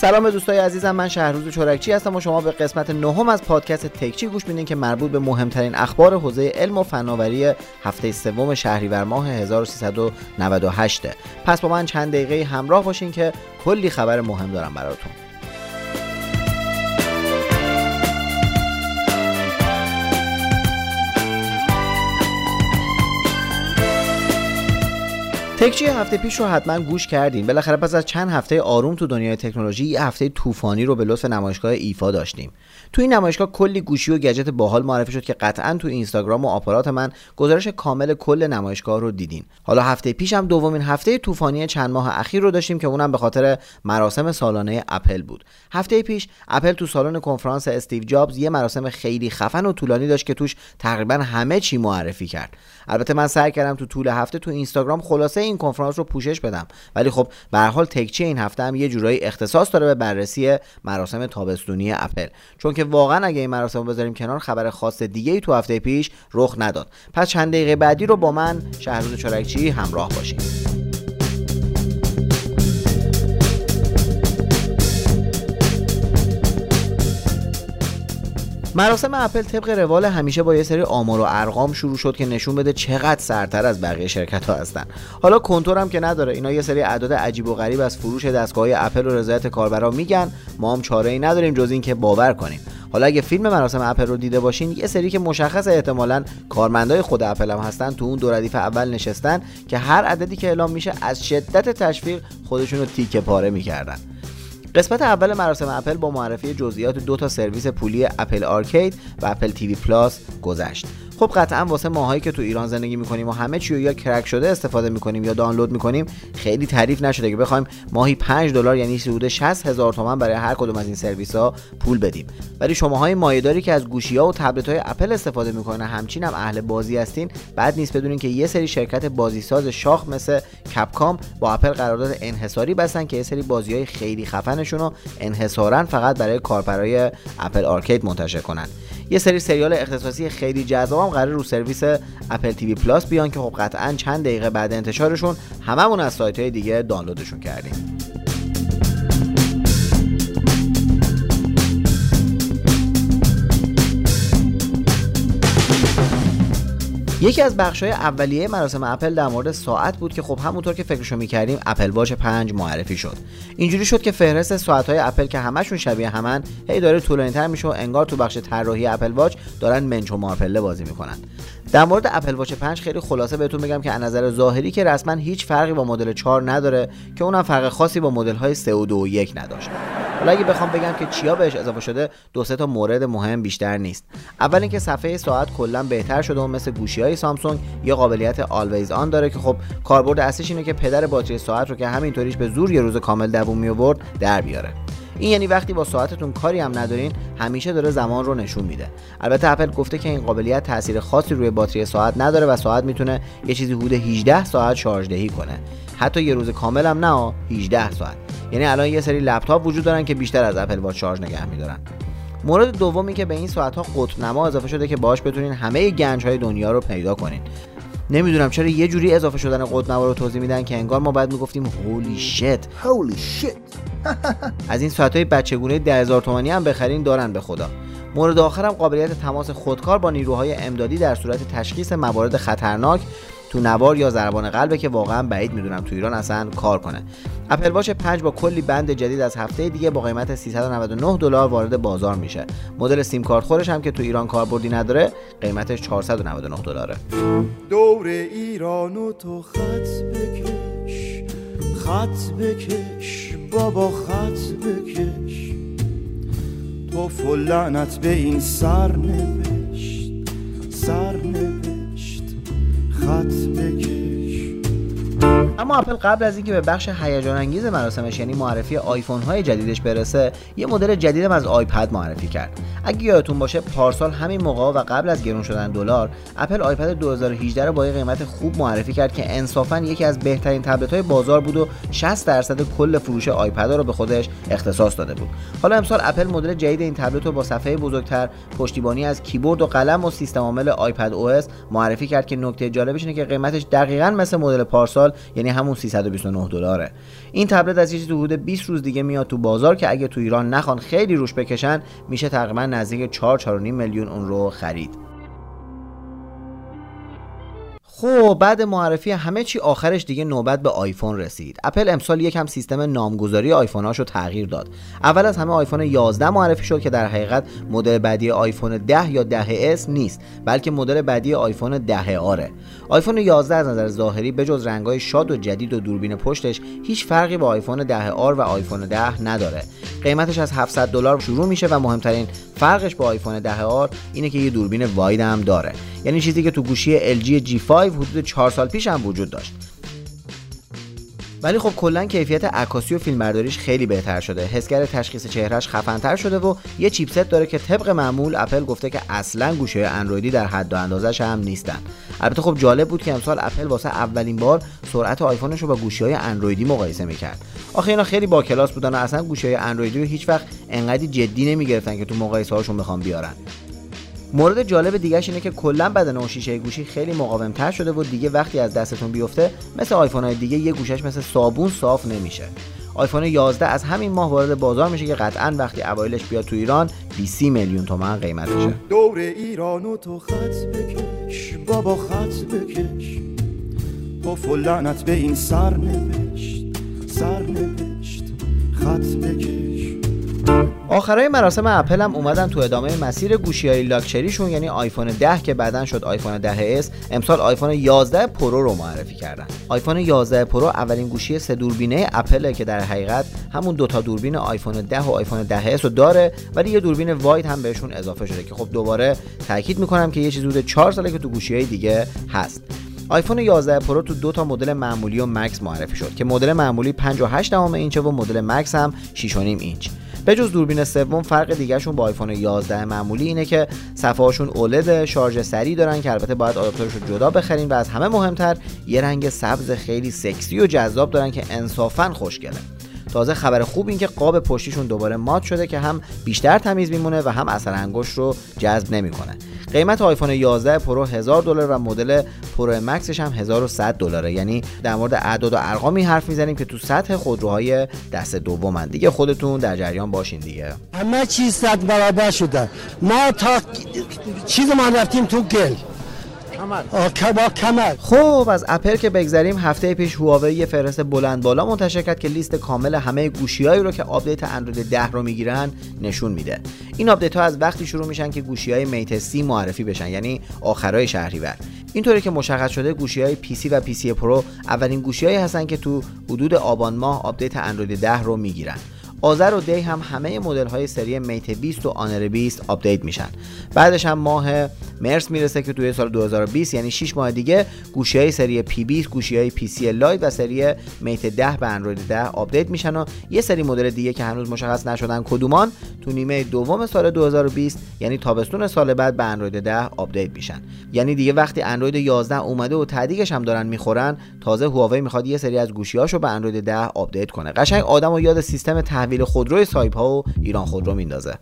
سلام دوستای عزیزم من شهروز چورکچی هستم و شما به قسمت نهم از پادکست تکچی گوش میدین که مربوط به مهمترین اخبار حوزه علم و فناوری هفته سوم شهریور ماه 1398 پس با من چند دقیقه همراه باشین که کلی خبر مهم دارم براتون. تکچی هفته پیش رو حتما گوش کردیم. بالاخره پس از چند هفته آروم تو دنیای تکنولوژی یه هفته طوفانی رو به لطف نمایشگاه ایفا داشتیم. تو این نمایشگاه کلی گوشی و گجت باحال معرفی شد که قطعا تو اینستاگرام و آپارات من گزارش کامل کل نمایشگاه رو دیدین حالا هفته پیش هم دومین هفته طوفانی چند ماه اخیر رو داشتیم که اونم به خاطر مراسم سالانه اپل بود. هفته پیش اپل تو سالن کنفرانس استیو جابز یه مراسم خیلی خفن و طولانی داشت که توش تقریبا همه چی معرفی کرد. البته من سعی کردم تو طول هفته تو اینستاگرام خلاصه این کنفرانس رو پوشش بدم. ولی خب به هر حال تکچی این هفته هم یه جورایی اختصاص داره به بررسی مراسم تابستونی اپل. چون که واقعا اگه این مراسم رو بذاریم کنار خبر خاص دیگه ای تو هفته پیش رخ نداد. پس چند دقیقه بعدی رو با من شهروز چرکچی همراه باشیم مراسم اپل طبق روال همیشه با یه سری آمار و ارقام شروع شد که نشون بده چقدر سرتر از بقیه شرکت ها هستن. حالا کنتور هم که نداره. اینا یه سری اعداد عجیب و غریب از فروش دستگاه اپل و رضایت کاربرا میگن. ما هم چاره ای نداریم جز اینکه باور کنیم. حالا اگه فیلم مراسم اپل رو دیده باشین یه سری که مشخص احتمالا کارمندای خود اپل هم هستن تو اون دو ردیف اول نشستن که هر عددی که اعلام میشه از شدت تشویق خودشون رو تیکه پاره می‌کردن. قسمت اول مراسم اپل با معرفی جزئیات دو تا سرویس پولی Apple Arcade و Apple TV Plus گذشت. خب قطعا واسه ماهایی که تو ایران زندگی می‌کنیم و همه چی یا crack شده استفاده می‌کنیم یا دانلود می‌کنیم خیلی تعریف نشده که بخوایم ماهی 5 دلار یعنی حدود 60 هزار تومان برای هر کدوم از این سرویس ها پول بدیم. ولی شماهای مایه‌داری که از گوشی ها و تبلت های اپل استفاده می‌کنن همچین هم اهل بازی هستین. بد نیست بدونین که یه سری شرکت بازیساز شاخ مثل Capcom با اپل قرارداد انحصاری بستن که یه سری بازی های خیلی خفنشون رو انحصارا فقط برای کاربرای Apple Arcade منتشر کنن. یه سری سریال اختصاصی خیلی جذاب هم قرار رو سرویس Apple TV Plus بیان که خب قطعا چند دقیقه بعد انتشارشون هممون از سایت های دیگه دانلودشون کردیم. یکی از بخش‌های اولیه مراسم اپل در مورد ساعت بود که خب همونطور که فکرشو می‌کردیم اپل واچ 5 معرفی شد. اینجوری شد که فهرست ساعت‌های اپل که همشون شبیه همن هی داره طولانی‌تر میشه و انگار تو بخش طراحی اپل واچ دارن منچ و مارپله بازی می‌کنن. در مورد اپل واچ 5 خیلی خلاصه بهتون بگم که از نظر ظاهری که رسما هیچ فرقی با مدل 4 نداره که اونم فرق خاصی با مدل های 3 و 2 و 1 نداشت. حالا اگه بخوام بگم که چیا بهش اضافه شده دو سه تا مورد مهم بیشتر نیست. اول اینکه صفحه ساعت کلا بهتر شده و مثل گوشی های سامسونگ یه قابلیت always on داره که خب کاربرد اصلیش اینه که پدر باتری ساعت رو که همینطوریش به زور یه روز کامل دووم می آورد در بیاره. این یعنی وقتی با ساعتتون کاری هم ندارین همیشه داره زمان رو نشون میده. البته اپل گفته که این قابلیت تاثیر خاصی روی باتری ساعت نداره و ساعت می‌تونه یه چیزی حدود 18 ساعت شارژ دهی کنه. حتی یه روز کامل هم نه 18 ساعت. یعنی الان یه سری لپتاپ وجود دارن که بیشتر از اپل واچ شارژ نگه میدارن. مورد دومی که به این ساعت ها قطب نما اضافه شده که باهاش بتونین همه گنج های دنیا رو پیدا کنین. نمی‌دونم چرا یه جوری اضافه شدن قطب نما رو توضیح میدن که انگار ما بعد می‌گفتیم هولی شت هولی شت از این ساعت های بچگونه 10000 تومانی هم بخرین دارن به خدا. مورد آخرم قابلیت تماس خودکار با نیروهای امدادی در صورت تشخیص موارد خطرناک تو نوار یا ضربان قلبه که واقعا بعید می‌دونم تو ایران اصلا کار کنه. اپل واچ 5 با کلی بند جدید از هفته دیگه با قیمت 399 دلار وارد بازار میشه. مدل سیم کارت خورش هم که تو ایران کاربردی نداره قیمتش 499 دلاره. دور ایرانو تو خط بکش خط بکش بابا خط بکش. تو فلعنت به این سر نوشت خط بکش اما اپل قبل از اینکه به بخش هیجان انگیز مراسمش یعنی معرفی آیفون های جدیدش برسه یه مدل جدیدم از آیپد معرفی کرد. اگه یادتون باشه پارسال همین موقع و قبل از گرون شدن دلار اپل آیپد 2018 رو با یه قیمت خوب معرفی کرد که انصافا یکی از بهترین تبلت های بازار بود و 60 درصد کل فروش آیپد رو به خودش اختصاص داده بود. حالا امسال اپل مدل جدید این تبلت رو با صفحه بزرگتر پشتیبانی از کیبورد و قلم و سیستم عامل iPad OS معرفی کرد که نکته جالبش اینه که قیمتش دقیقا مثل مدل پارسال یعنی همون 329 دلاره. این تبلت از تو حدود 20 روز دیگه میاد تو بازار که اگه تو ایران نخوان خیلی روش بکشن میشه تقریبا نزدیک 4 4.5 میلیون اون رو خرید. خب بعد معرفی همه چی آخرش دیگه نوبت به آیفون رسید. اپل امسال یکم سیستم نامگذاری آیفون رو تغییر داد. اول از همه آیفون 11 معرفی شد که در حقیقت مدل بعدی آیفون 10 یا 10 s نیست بلکه مدل بعدی آیفون 10 R ه. آیفون 11 از نظر ظاهری به جز رنگای شاد و جدید و دوربین پشتش هیچ فرقی با آیفون 10 R و آیفون 10 نداره. قیمتش از 700 دلار شروع میشه و مهمترین فرقش با آیفون 10 R اینه که یه دوربین wide هم داره. یعنی چیزی که تو گوشی LG G5 حدود 4 سال پیش هم وجود داشت. ولی خب کلا کیفیت عکاسی و فیلمبرداریش خیلی بهتر شده. حسگر تشخیص چهرهش خفنتر شده و یه چیپست داره که طبق معمول اپل گفته که اصلا گوشه اندرویدی در حد و اندازش هم نیستن. البته خب جالب بود که امسال اپل واسه اولین بار سرعت آیفونش رو با گوشی های اندرویدی مقایسه می‌کرد. آخه اینا خیلی با کلاس بودن و اصلا گوشی های اندرویدی رو هیچ وقت انقدی جدی نمی‌گرفتن که تو مقایسه هاشون بخوام بیارن. مورد جالب دیگهش اینه که کلا بدن اون شیشه گوشی خیلی مقاوم تر شده و دیگه وقتی از دستتون بیفته مثل آیفون های دیگه یه گوشش مثل صابون صاف نمیشه. آیفون 11 از همین ماه وارد بازار میشه که قطعا وقتی اوایلش بیاد تو ایران 20 میلیون تومن قیمتشه دور ایرانو تو خط بکش بابا خط بکش. تو لعنت به این سرنوشت سرنوشت خط بکش. آخرای مراسم اپل هم اومدن تو ادامه مسیر گوشی های لاکچریشون یعنی آیفون 10 که بعدا شد آیفون 10 s امسال آیفون 11 Pro رو معرفی کردن. آیفون 11 Pro اولین گوشی سه دوربینه اپل که در حقیقت همون دوتا دوربین آیفون 10 و آیفون 10 s رو داره ولی یه دوربین wide هم بهشون اضافه شده که خب دوباره تاکید می‌کنم که یه چیز حدود 4 ساله که تو گوشی های دیگه هست. آیفون 11 Pro تو دو تا مدل معمولی و Max معرفی شد که مدل معمولی 5.8 اینچه و مدل Max هم 6.5 اینچ. به جز دوربین سوم فرق دیگهشون با آیفون 11 معمولی اینه که صفحه هاشون OLED ه شارژ سریع دارن که البته باید آداپتورش رو جدا بخرین و از همه مهمتر یه رنگ سبز خیلی سکسی و جذاب دارن که انصافا خوشگله. تازه خبر خوب این که قاب پشتیشون دوباره مات شده که هم بیشتر تمیز میمونه و هم اثر انگشت رو جذب نمی‌کنه. قیمت آیفون 11 Pro 1000 دلار و مدل Pro Max ش هم 1100 دلاره. یعنی در مورد اعداد و ارقامی حرف می‌زنیم که تو سطح خودروهای دست دومن. دیگه خودتون در جریان باشین دیگه. همه چیز صد برابر شده. ما تا چیز ما رفتیم تو گل. کمر خب از اپل که بگذریم هفته پیش هواوی یه فهرست بلند بالا منتشر کرد که لیست کامل همه گوشیهایی رو که آپدیت اندروید 10 رو می‌گیرن نشون میده. این آپدیت ها از وقتی شروع میشن که گوشی های Mate 30 معرفی بشن یعنی آخرای شهریور. اینطوری که مشخص شده گوشی های پی سی و پی سی پرو اولین گوشی هستن که تو حدود آبان ماه آپدیت اندروید 10 رو می‌گیرن. آذر و دی هم همه مدل های سری Mate 20 و Honor 20 آپدیت میشن. بعدش هم ماه مارس می‌رسه که توی سال 2020 یعنی 6 ماه دیگه گوشی های سری P20 گوشی های P30 Lite و سری Mate 10 به اندروید 10 آپدیت میشن و یه سری مدل دیگه که هنوز مشخص نشدن کدومان تو نیمه دوم سال 2020 یعنی تابستون سال بعد به اندروید 10 آپدیت میشن. یعنی دیگه وقتی اندروید 11 اومده و ته‌دیگش هم دارن می‌خورن تازه هواوی می‌خواد یه سری از گوشیاشو به اندروید 10 آپدیت کنه. قشنگ آدمو یاد سیستم تحویل خودروی سایپا و ایران خودرو میندازه.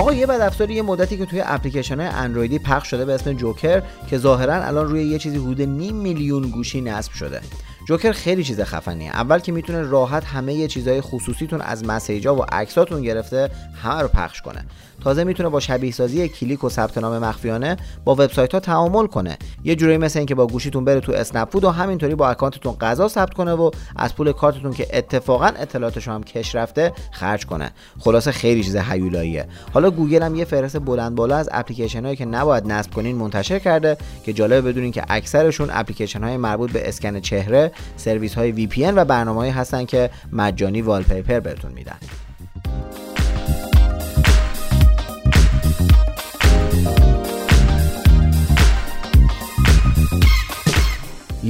آقا یه بد افزاری یه مدتی که توی اپلیکیشن های اندرویدی پخش شده به اسم جوکر که ظاهرا الان روی یه چیزی حدود نیم میلیون گوشی نصب شده. جوکر خیلی چیز خفنیه. اول که می‌تونه راحت همه‌ی چیزای خصوصیتون از مسیجا و عکساتون گرفته رو پخش کنه. تازه می‌تونه با شبیه سازی کلیک و ثبت نام مخفیانه با وبسایت ها تعامل کنه. یه جوری مثل اینکه با گوشیتون بره تو اسنپ و همینطوری با اکانتتون غذا ثبت کنه و از پول کارتتون که اتفاقا اطلاعاتش هم کش رفته خرج کنه. خلاصه خیلی چیز هیولاییه. حالا گوگل هم یه فهرست بلند بالا از اپلیکیشن هایی که نباید نصب کنین منتشر کرده که جالب بدونین که اکثرشون اپلیکیشن های مربوط به اسکن چهره سرویس های VPN و برنامه‌هایی هستن که مجانی wallpaper بهتون میدن.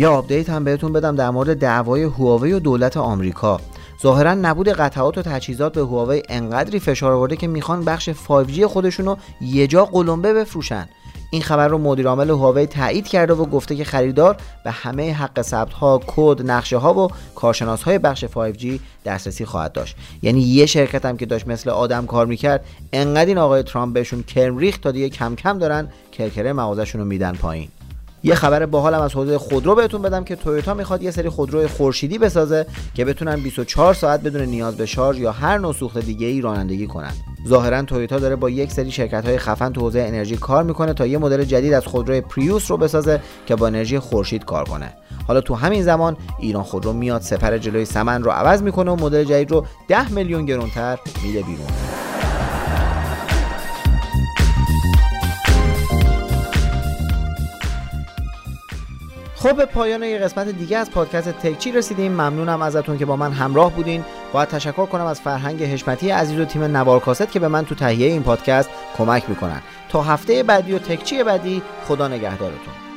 یه آپدیت هم بهتون بدم در مورد دعوای هواوی و دولت آمریکا ظاهرا نبود قطعات و تجهیزات به هواوی انقدری فشار آورده که می‌خوان بخش 5G خودشون رو یه جا قلمبه بفروشن این خبر رو مدیر عامل هواوی تایید کرده و گفته که خریدار به همه حق ثبت ها، کد، نقشه ها و کارشناس های بخش 5G دسترسی خواهد داشت. یعنی یه شرکت هم که داشت مثل آدم کار می‌کرد، انقدر این آقای ترامپ بهشون کرم ریخت تا دیگه کم کم دارن کرکره مغازشون رو میدن پایین. یه خبر باحالم از حوزه خودرو بهتون بدم که تویوتا می‌خواد یه سری خودرو خورشیدی بسازه که بتونن 24 ساعت بدون نیاز به شارژ یا هر نوع سوخت دیگه ای رانندگی کنن. ظاهرا تویوتا داره با یک سری شرکت های خفن تو حوزه انرژی کار می‌کنه تا یه مدل جدید از خودروی پریوس رو بسازه که با انرژی خورشید کار کنه. حالا تو همین زمان ایران خودرو میاد سپر جلوی سمن رو عوض می‌کنه و مدل جدید رو 10 میلیون گرونتر میده بیرون. خب به پایان یه قسمت دیگه از پادکست تکچی رسیدیم. ممنونم ازتون که با من همراه بودین. باید تشکر کنم از فرهنگ حشمتی عزیز و تیم نوار کاست که به من تو تهیه این پادکست کمک می‌کنن. تا هفته بعدی و تکچی بعدی خدا نگهدارتون.